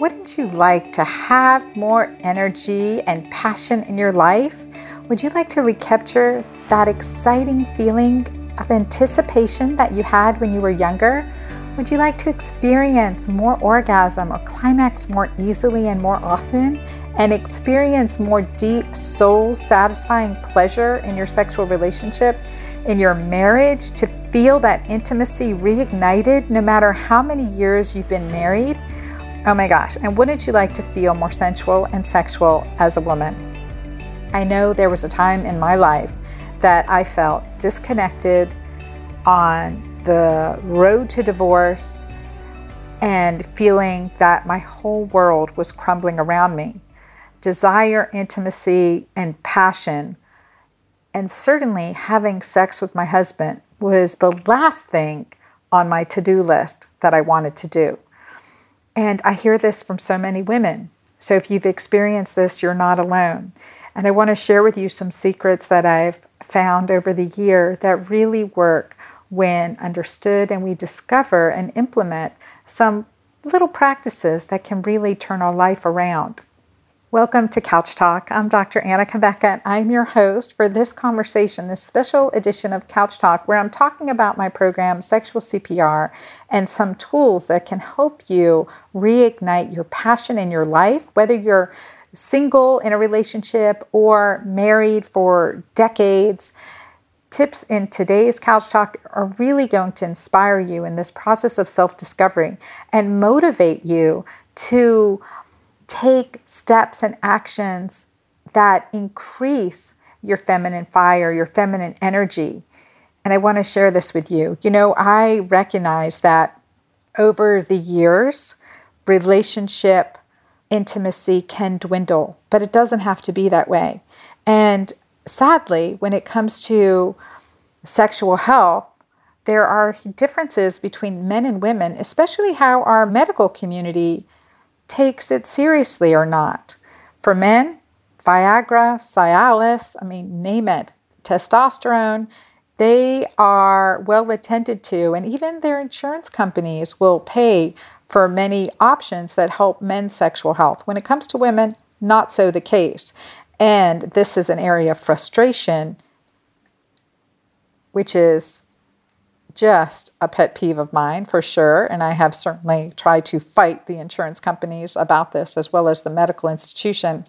Wouldn't you like to have more energy and passion in your life? Would you like to recapture that exciting feeling of anticipation that you had when you were younger? Would you like to experience more orgasm or climax more easily and more often? And experience more deep, soul satisfying pleasure in your sexual relationship, in your marriage, to feel that intimacy reignited no matter how many years you've been married? Oh my gosh, and wouldn't you like to feel more sensual and sexual as a woman? I know there was a time in my life that I felt disconnected on the road to divorce and feeling that my whole world was crumbling around me. Desire, intimacy, and passion, and certainly having sex with my husband was the last thing on my to do list that I wanted to do. And I hear this from so many women. So if you've experienced this, you're not alone. And I want to share with you some secrets that I've found over the year that really work when understood and we discover and implement some little practices that can really turn our life around. Welcome to Couch Talk. I'm Dr. Anna Cabeca, and I'm your host for this conversation, this special edition of Couch Talk, where I'm talking about my program, Sexual CPR, and some tools that can help you reignite your passion in your life, whether you're single in a relationship or married for decades. Tips in today's Couch Talk are really going to inspire you in this process of self discovery and motivate you to take steps and actions that increase your feminine fire, your feminine energy. And I want to share this with you. You know, I recognize that over the years, relationship intimacy can dwindle, but it doesn't have to be that way. And sadly, when it comes to sexual health, there are differences between men and women, especially how our medical community takes it seriously or not. For men, Viagra, Cialis, I mean, name it, testosterone, they are well attended to, and even their insurance companies will pay for many options that help men's sexual health. When it comes to women, not so the case. And this is an area of frustration, which is just a pet peeve of mine for sure. And I have certainly tried to fight the insurance companies about this as well as the medical institution.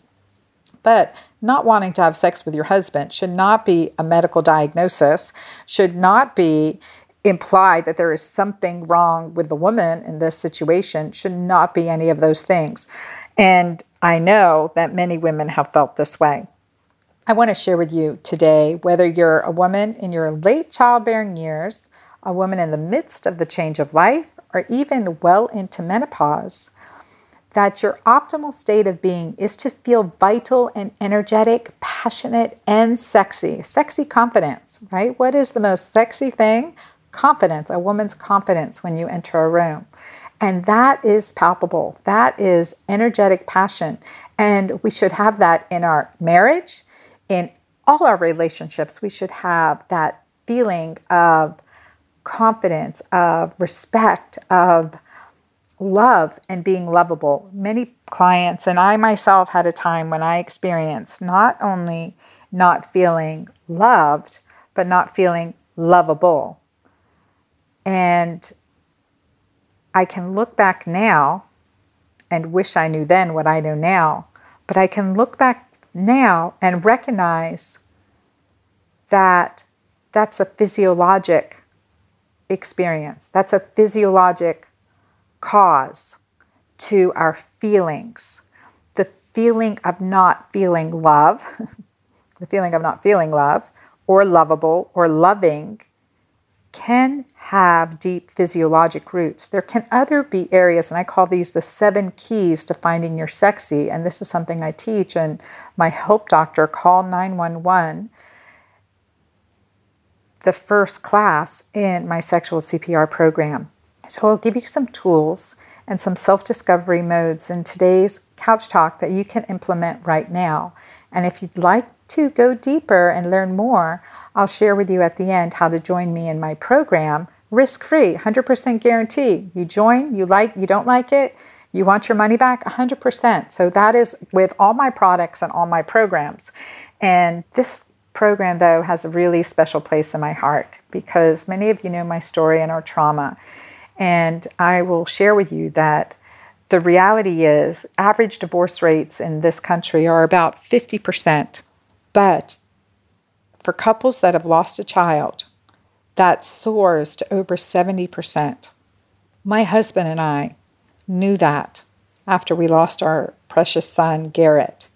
But not wanting to have sex with your husband should not be a medical diagnosis, should not be implied that there is something wrong with the woman in this situation, should not be any of those things. And I know that many women have felt this way. I want to share with you today whether you're a woman in your late childbearing years, a woman in the midst of the change of life, or even well into menopause, that your optimal state of being is to feel vital and energetic, passionate, and sexy. Sexy confidence, right? What is the most sexy thing? Confidence, a woman's confidence when you enter a room. And that is palpable. That is energetic passion. And we should have that in our marriage, in all our relationships. We should have that feeling of confidence, of respect, of love and being lovable. Many clients, and I myself had a time when I experienced not only not feeling loved, but not feeling lovable. And I can look back now and wish I knew then what I know now, but I can look back now and recognize that that's a physiologic experience. That's a physiologic cause to our feelings. The feeling of not feeling love, the feeling of not feeling love, or lovable, or loving can have deep physiologic roots. There can other be areas, and I call these the seven keys to finding your sexy. And this is something I teach in my Hope Doctor Call 911 the first class in my sexual CPR program. So I'll give you some tools and some self discovery modes in today's couch talk that you can implement right now. And if you'd like to go deeper and learn more, I'll share with you at the end how to join me in my program risk free, 100% guarantee. You join, you like, you don't like it, You want your money back? 100%. So that is with all my products and all my programs. And this program, though, has a really special place in my heart because many of you know my story and our trauma. And I will share with you that the reality is average divorce rates in this country are about 50%. But for couples that have lost a child, that soars to over 70%. My husband and I knew that after we lost our precious son, Garrett.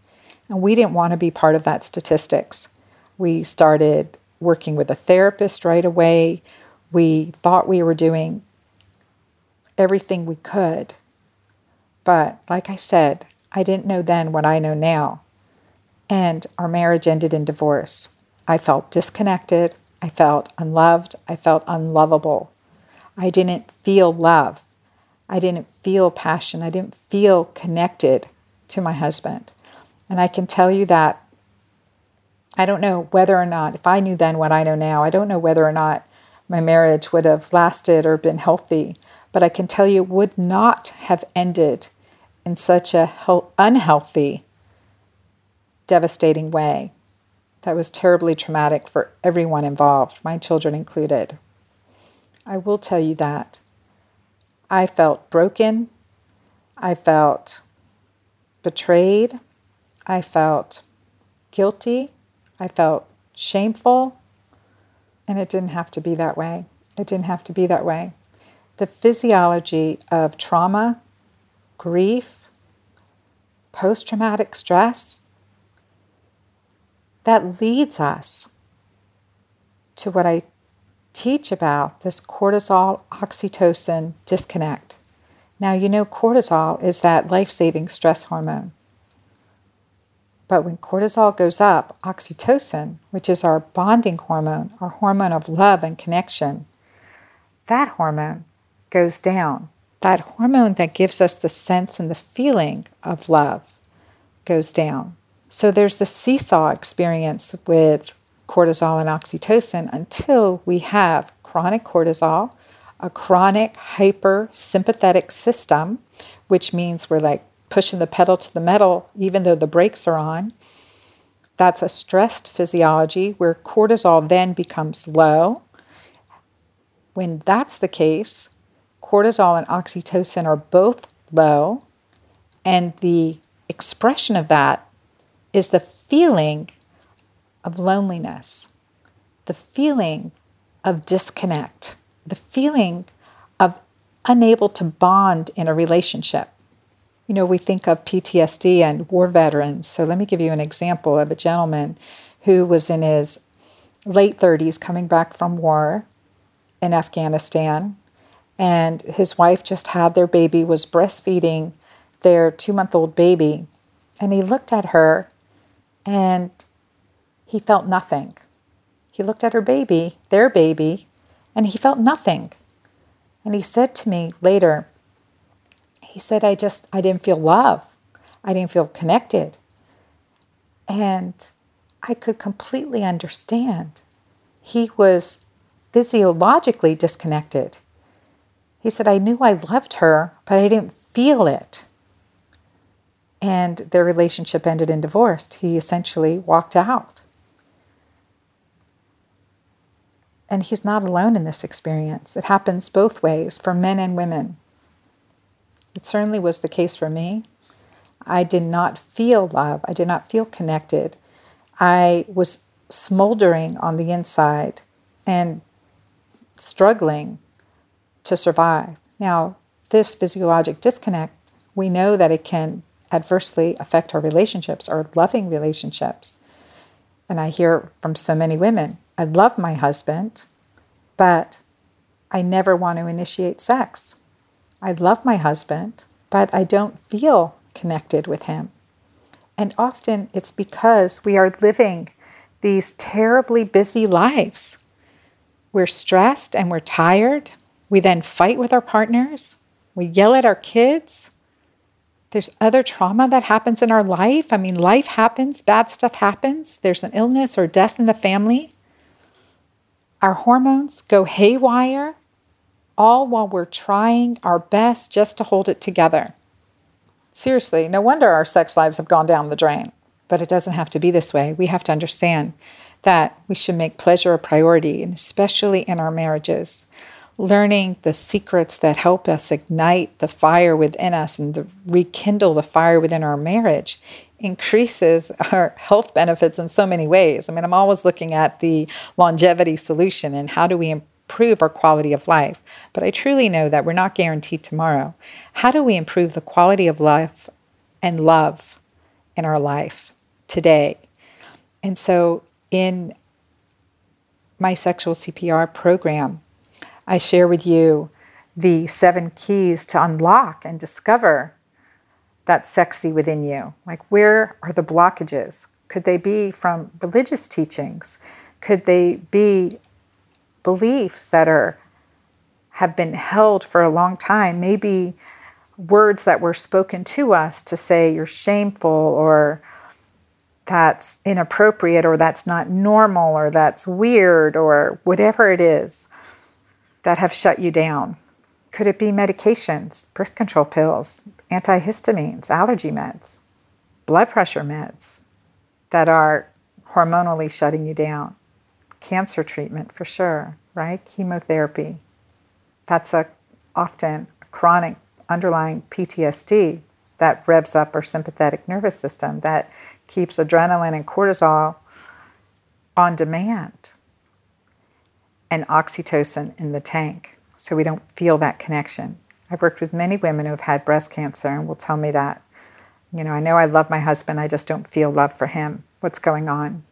And we didn't want to be part of that statistics. We started working with a therapist right away. We thought we were doing everything we could. But like I said, I didn't know then what I know now. And our marriage ended in divorce. I felt disconnected. I felt unloved. I felt unlovable. I didn't feel love. I didn't feel passion. I didn't feel connected to my husband. And I can tell you that I don't know whether or not, if I knew then what I know now, I don't know whether or not my marriage would have lasted or been healthy. But I can tell you, it would not have ended in such a unhealthy, devastating way. That was terribly traumatic for everyone involved, my children included. I will tell you that. I felt broken. I felt betrayed. I felt guilty. I felt shameful. And it didn't have to be that way. It didn't have to be that way. The physiology of trauma, grief, post traumatic stress, that leads us to what I teach about this cortisol oxytocin disconnect. Now, you know, cortisol is that life saving stress hormone. But when cortisol goes up, oxytocin, which is our bonding hormone, our hormone of love and connection, that hormone goes down. That hormone that gives us the sense and the feeling of love goes down. So there's the seesaw experience with cortisol and oxytocin until we have chronic cortisol, a chronic hypersympathetic system, which means we're like pushing the pedal to the metal even though the brakes are on. That's a stressed physiology where cortisol then becomes low. When that's the case, cortisol and oxytocin are both low, and the expression of that is the feeling of loneliness, the feeling of disconnect, the feeling of unable to bond in a relationship. You know, we think of PTSD and war veterans. So let me give you an example of a gentleman who was in his late 30s coming back from war in Afghanistan and his wife just had their baby was breastfeeding their 2-month-old baby and he looked at her and he felt nothing. He looked at her baby, their baby, and he felt nothing. And he said to me later, he said, I just, I didn't feel love. I didn't feel connected. And I could completely understand. He was physiologically disconnected. He said, I knew I loved her, but I didn't feel it and their relationship ended in divorce. He essentially walked out. And he's not alone in this experience. It happens both ways for men and women. It certainly was the case for me. I did not feel love, I did not feel connected. I was smoldering on the inside and struggling to survive. Now, this physiologic disconnect, we know that it can adversely affect our relationships, our loving relationships. And I hear from so many women I love my husband, but I never want to initiate sex. I love my husband, but I don't feel connected with him. And often it's because we are living these terribly busy lives. We're stressed and we're tired. We then fight with our partners. We yell at our kids there's other trauma that happens in our life. I mean, life happens, bad stuff happens. There's an illness or death in the family. Our hormones go haywire, all while we're trying our best just to hold it together. Seriously, no wonder our sex lives have gone down the drain. But it doesn't have to be this way. We have to understand that we should make pleasure a priority, and especially in our marriages. Learning the secrets that help us ignite the fire within us and the, rekindle the fire within our marriage increases our health benefits in so many ways. I mean, I'm always looking at the longevity solution and how do we improve our quality of life. But I truly know that we're not guaranteed tomorrow. How do we improve the quality of life and love in our life today? And so, in my sexual CPR program, I share with you the seven keys to unlock and discover that sexy within you. Like, where are the blockages? Could they be from religious teachings? Could they be beliefs that are have been held for a long time? Maybe words that were spoken to us to say you're shameful or that's inappropriate or that's not normal or that's weird or whatever it is that have shut you down. Could it be medications, birth control pills, antihistamines, allergy meds, blood pressure meds that are hormonally shutting you down? Cancer treatment for sure, right? Chemotherapy. That's a often chronic underlying PTSD that revs up our sympathetic nervous system that keeps adrenaline and cortisol on demand and oxytocin in the tank so we don't feel that connection. I've worked with many women who have had breast cancer and will tell me that. You know, I know I love my husband, I just don't feel love for him. What's going on?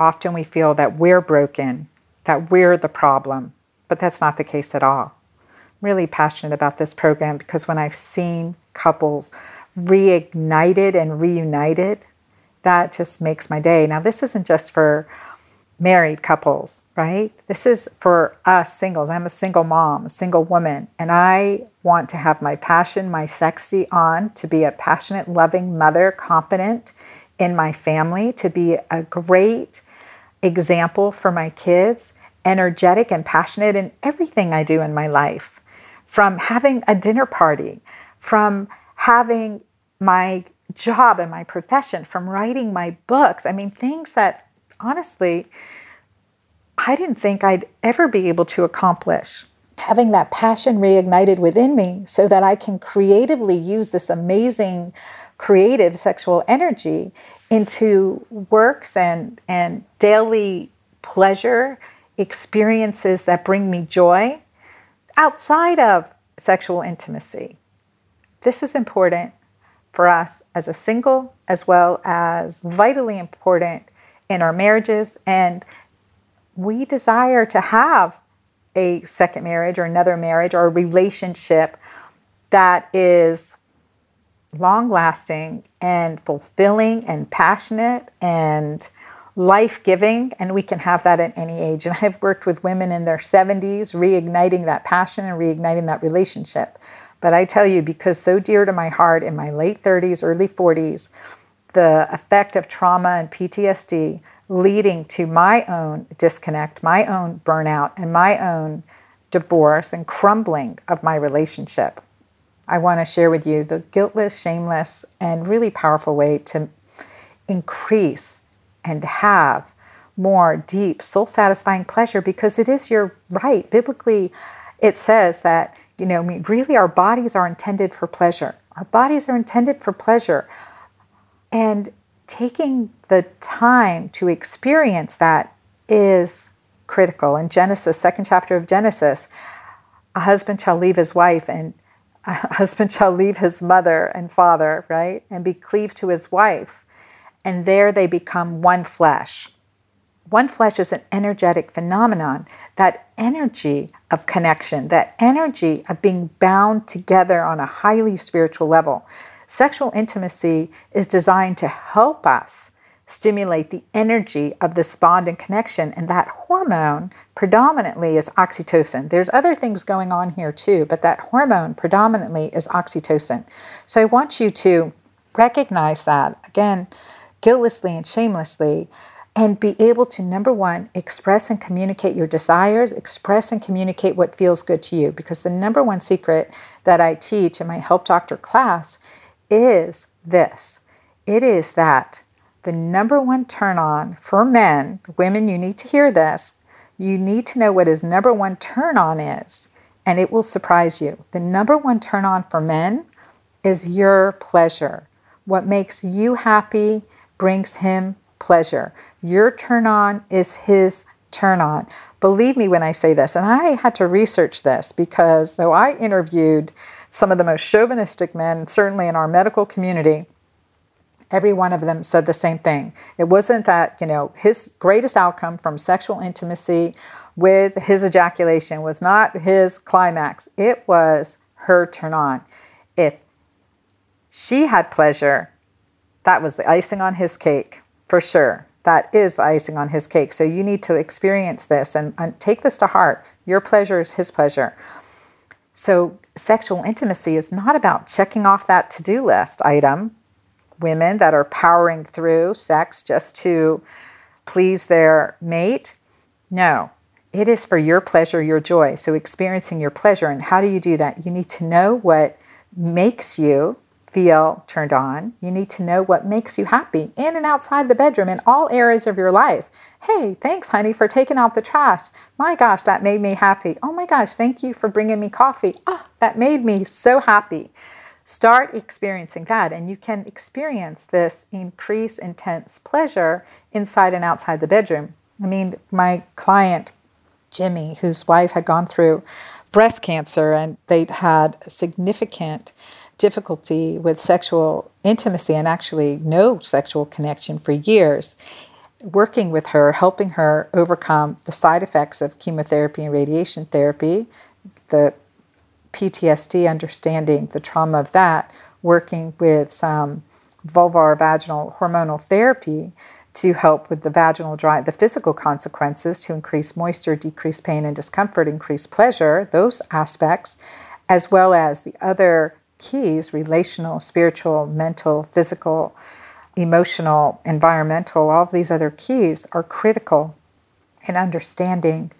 Often we feel that we're broken, that we're the problem, but that's not the case at all. I'm really passionate about this program because when I've seen couples reignited and reunited, that just makes my day. Now, this isn't just for married couples, right? This is for us singles. I'm a single mom, a single woman, and I want to have my passion, my sexy on to be a passionate, loving mother, confident in my family, to be a great example for my kids, energetic and passionate in everything I do in my life. From having a dinner party, from having my job and my profession, from writing my books. I mean, things that honestly, I didn't think I'd ever be able to accomplish. Having that passion reignited within me so that I can creatively use this amazing creative sexual energy into works and, and daily pleasure experiences that bring me joy outside of sexual intimacy. This is important for us as a single, as well as vitally important in our marriages. And we desire to have a second marriage or another marriage or a relationship that is long lasting and fulfilling and passionate and life giving. And we can have that at any age. And I've worked with women in their 70s, reigniting that passion and reigniting that relationship. But I tell you, because so dear to my heart in my late 30s, early 40s, the effect of trauma and PTSD leading to my own disconnect, my own burnout, and my own divorce and crumbling of my relationship. I want to share with you the guiltless, shameless, and really powerful way to increase and have more deep, soul satisfying pleasure because it is your right. Biblically, it says that, you know, really our bodies are intended for pleasure. Our bodies are intended for pleasure. And taking the time to experience that is critical. In Genesis, second chapter of Genesis, a husband shall leave his wife and husband shall leave his mother and father, right? And be cleaved to his wife. And there they become one flesh. One flesh is an energetic phenomenon. That energy of connection, that energy of being bound together on a highly spiritual level. Sexual intimacy is designed to help us stimulate the energy of this bond and connection, and that hormone predominantly is oxytocin. There's other things going on here too, but that hormone predominantly is oxytocin. So I want you to recognize that again, guiltlessly and shamelessly, and be able to number one, express and communicate your desires, express and communicate what feels good to you. Because the number one secret that I teach in my Help Doctor class is this it is that the number one turn on for men, women, you need to hear this. You need to know what his number one turn on is, and it will surprise you. The number one turn on for men is your pleasure. What makes you happy brings him pleasure. Your turn on is his turn on. Believe me when I say this, and I had to research this because though I interviewed some of the most chauvinistic men, certainly in our medical community, every one of them said the same thing. It wasn't that, you know, his greatest outcome from sexual intimacy with his ejaculation was not his climax, it was her turn on. If she had pleasure, that was the icing on his cake, for sure. That is the icing on his cake. So you need to experience this and, and take this to heart. Your pleasure is his pleasure. So, sexual intimacy is not about checking off that to do list item. Women that are powering through sex just to please their mate. No, it is for your pleasure, your joy. So, experiencing your pleasure. And how do you do that? You need to know what makes you feel turned on. You need to know what makes you happy in and outside the bedroom in all areas of your life. Hey, thanks, honey, for taking out the trash. My gosh, that made me happy. Oh my gosh, thank you for bringing me coffee. Ah, that made me so happy. Start experiencing that, and you can experience this increase intense pleasure inside and outside the bedroom. I mean, my client, Jimmy, whose wife had gone through breast cancer and they'd had significant difficulty with sexual intimacy and actually no sexual connection for years, working with her, helping her overcome the side effects of chemotherapy and radiation therapy, the PTSD, understanding the trauma of that, working with some vulvar vaginal hormonal therapy to help with the vaginal dry, the physical consequences to increase moisture, decrease pain and discomfort, increase pleasure, those aspects, as well as the other keys relational, spiritual, mental, physical, emotional, environmental, all of these other keys are critical in understanding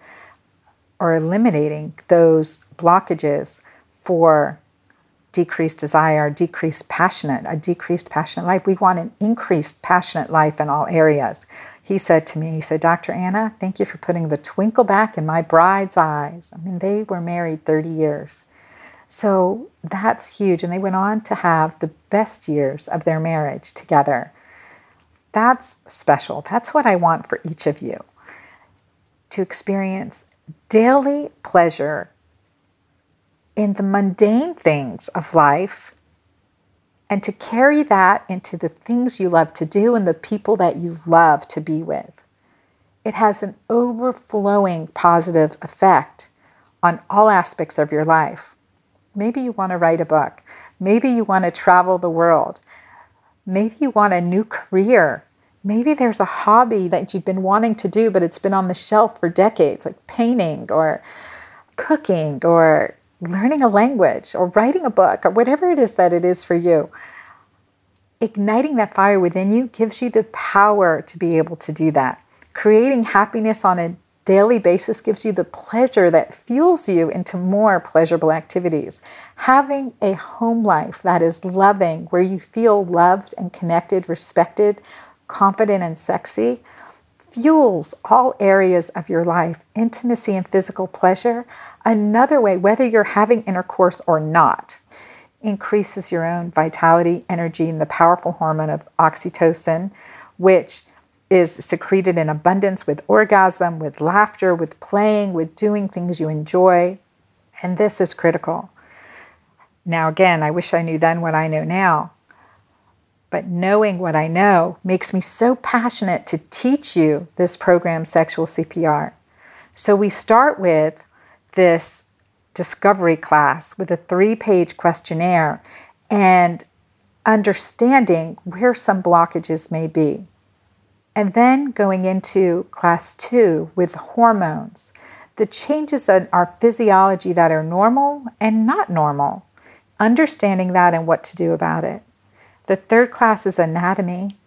or eliminating those blockages for decreased desire, decreased passionate, a decreased passionate life. We want an increased passionate life in all areas. He said to me, he said, Dr. Anna, thank you for putting the twinkle back in my bride's eyes. I mean, they were married 30 years. So that's huge. And they went on to have the best years of their marriage together. That's special. That's what I want for each of you to experience daily pleasure in the mundane things of life and to carry that into the things you love to do and the people that you love to be with. It has an overflowing positive effect on all aspects of your life. Maybe you want to write a book. Maybe you want to travel the world. Maybe you want a new career. Maybe there's a hobby that you've been wanting to do, but it's been on the shelf for decades, like painting or cooking or learning a language or writing a book or whatever it is that it is for you. Igniting that fire within you gives you the power to be able to do that. Creating happiness on a daily basis gives you the pleasure that fuels you into more pleasurable activities. Having a home life that is loving, where you feel loved and connected, respected, confident, and sexy, fuels all areas of your life intimacy and physical pleasure. Another way, whether you're having intercourse or not, increases your own vitality, energy, and the powerful hormone of oxytocin, which is secreted in abundance with orgasm, with laughter, with playing, with doing things you enjoy. And this is critical. Now, again, I wish I knew then what I know now. But knowing what I know makes me so passionate to teach you this program, Sexual CPR. So we start with this discovery class with a three page questionnaire and understanding where some blockages may be. And then going into class two with hormones, the changes in our physiology that are normal and not normal, understanding that and what to do about it. The third class is anatomy,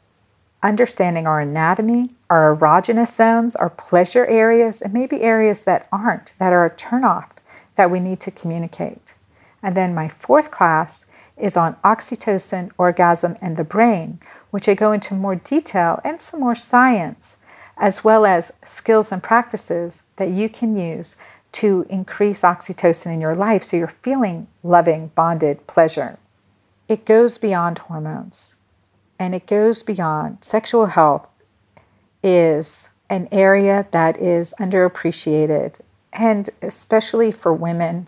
understanding our anatomy, our erogenous zones, our pleasure areas, and maybe areas that aren't, that are a turnoff that we need to communicate. And then my fourth class is on oxytocin, orgasm, and the brain, which I go into more detail and some more science, as well as skills and practices that you can use to increase oxytocin in your life so you're feeling loving, bonded pleasure. It goes beyond hormones and it goes beyond sexual health is an area that is underappreciated and especially for women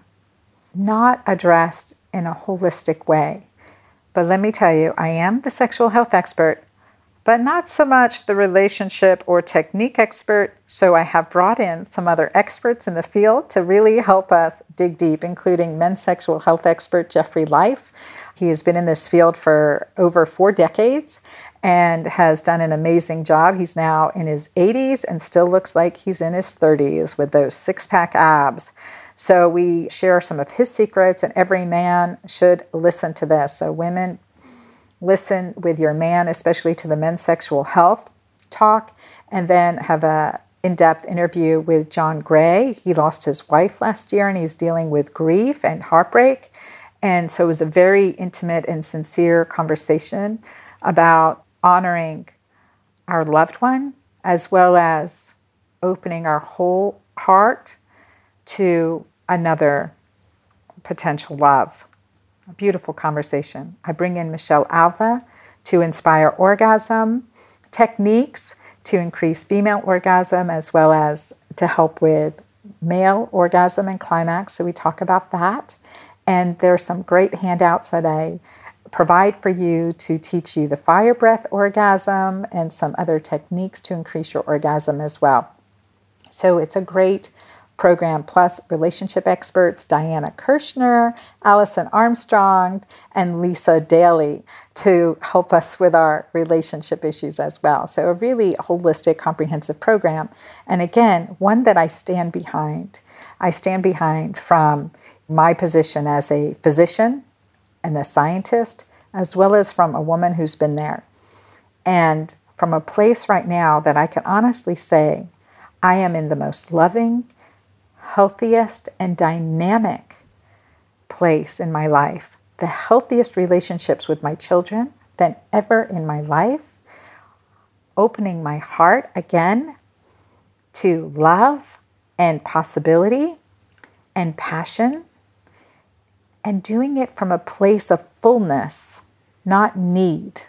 not addressed in a holistic way. But let me tell you, I am the sexual health expert, but not so much the relationship or technique expert. So I have brought in some other experts in the field to really help us dig deep, including men's sexual health expert Jeffry Life. He has been in this field for over four decades and has done an amazing job. He's now in his 80s and still looks like he's in his 30s with those six pack abs. So we share some of his secrets, and every man should listen to this. So, women, listen with your man, especially to the men's sexual health talk, and then have a in-depth interview with John Gray. He lost his wife last year and he's dealing with grief and heartbreak. And so it was a very intimate and sincere conversation about honoring our loved one as well as opening our whole heart to another potential love. A beautiful conversation. I bring in Michelle Alva to inspire orgasm, techniques to increase female orgasm, as well as to help with male orgasm and climax. So we talk about that. And there's some great handouts that I provide for you to teach you the fire breath orgasm and some other techniques to increase your orgasm as well. So it's a great program plus relationship experts Diana Kirschner, Alison Armstrong, and Lisa Daily to help us with our relationship issues as well. So, a really holistic, comprehensive program. And again, one that I stand behind. I stand behind from my position as a physician and a scientist, as well as from a woman who's been there. And from a place right now that I can honestly say I am in the most loving, healthiest and dynamic place in my life, the healthiest relationships with my children than ever in my life, opening my heart again to love and possibility and passion, and doing it from a place of fullness, not need.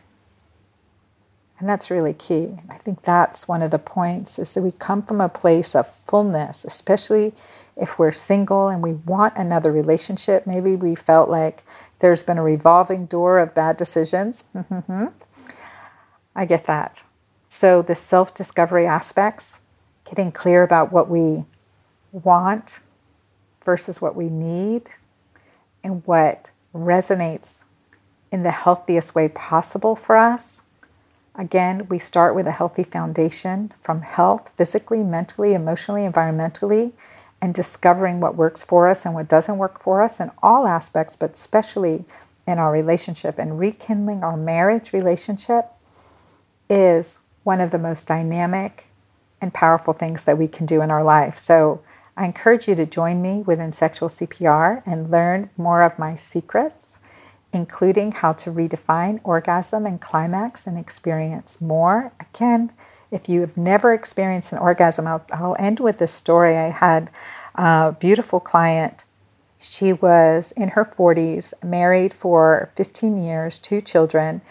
And that's really key. I think that's one of the points is that we come from a place of fullness, especially if we're single and we want another relationship. Maybe we felt like there's been a revolving door of bad decisions. I get that. So, the self discovery aspects, getting clear about what we want versus what we need, and what resonates in the healthiest way possible for us Again, we start with a healthy foundation from health, physically, mentally, emotionally, environmentally, and discovering what works for us and what doesn't work for us in all aspects, but especially in our relationship. And rekindling our marriage relationship is one of the most dynamic and powerful things that we can do in our life. So I encourage you to join me within Sexual CPR and learn more of my secrets including how to redefine orgasm and climax and experience more. Again, if you have never experienced an orgasm, I'll, I'll end with this story. I had a beautiful client. She was in her 40s, married for 15 years, two children,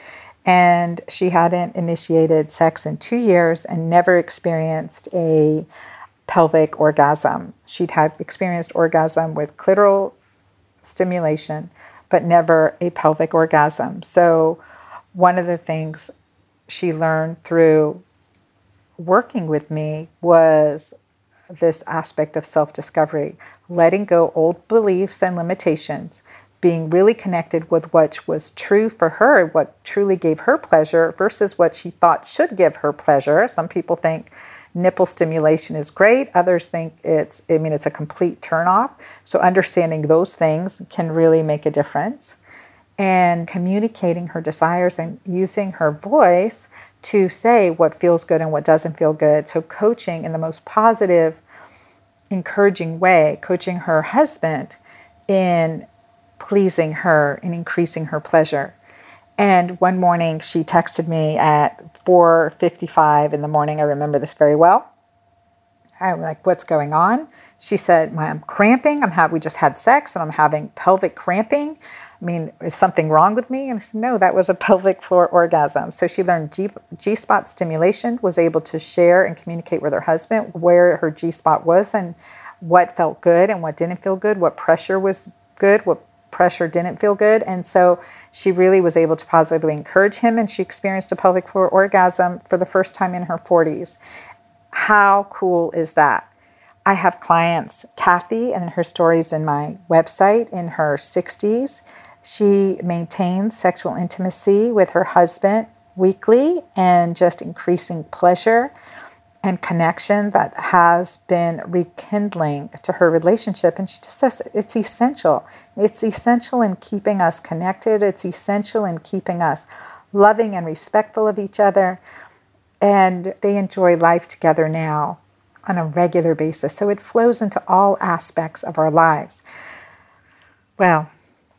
and she hadn't initiated sex in two years and never experienced a pelvic orgasm. She'd had experienced orgasm with clitoral stimulation, but never a pelvic orgasm. So, one of the things she learned through working with me was this aspect of self discovery, letting go old beliefs and limitations, being really connected with what was true for her, what truly gave her pleasure versus what she thought should give her pleasure. Some people think nipple stimulation is great. Others think it's, I mean, it's a complete turnoff. So understanding those things can really make a difference. And communicating her desires and using her voice to say what feels good and what doesn't feel good. So coaching in the most positive, encouraging way, coaching her husband in pleasing her and increasing her pleasure. And one morning she texted me at 4:55 in the morning. I remember this very well. I'm like, "What's going on?" She said, "I'm cramping. I'm have we just had sex and I'm having pelvic cramping. I mean, is something wrong with me?" And I said, "No, that was a pelvic floor orgasm." So she learned G, G-spot stimulation, was able to share and communicate with her husband where her G-spot was and what felt good and what didn't feel good, what pressure was good, what pressure didn't feel good. And so she really was able to positively encourage him, and she experienced a pelvic floor orgasm for the first time in her 40s. How cool is that? I have clients, Kathy, and her stories in my website in her 60s. She maintains sexual intimacy with her husband weekly and just increasing pleasure and connection that has been rekindling to her relationship. And she just says it's essential. It's essential in keeping us connected, it's essential in keeping us loving and respectful of each other. And they enjoy life together now on a regular basis. So it flows into all aspects of our lives. Well,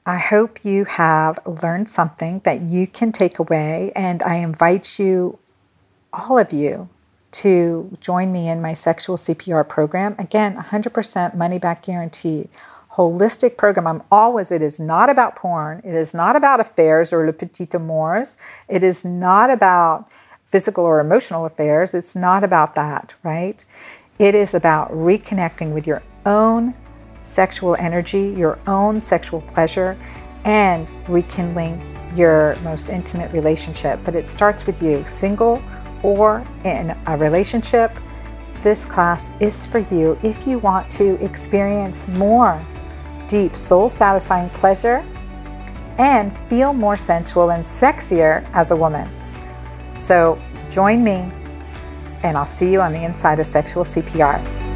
I hope you have learned something that you can take away, and I invite you, all of you, to join me in my sexual CPR program. Again, 100% money back guarantee. Holistic program. I'm always, it is not about porn. It is not about affairs or le petit amours. It is not about physical or emotional affairs. It's not about that, right? It is about reconnecting with your own sexual energy, your own sexual pleasure, and rekindling your most intimate relationship. But it starts with you, single or in a relationship, this class is for you if you want to experience more deep, soul satisfying pleasure and feel more sensual and sexier as a woman. So join me, and I'll see you on the inside of Sexual CPR.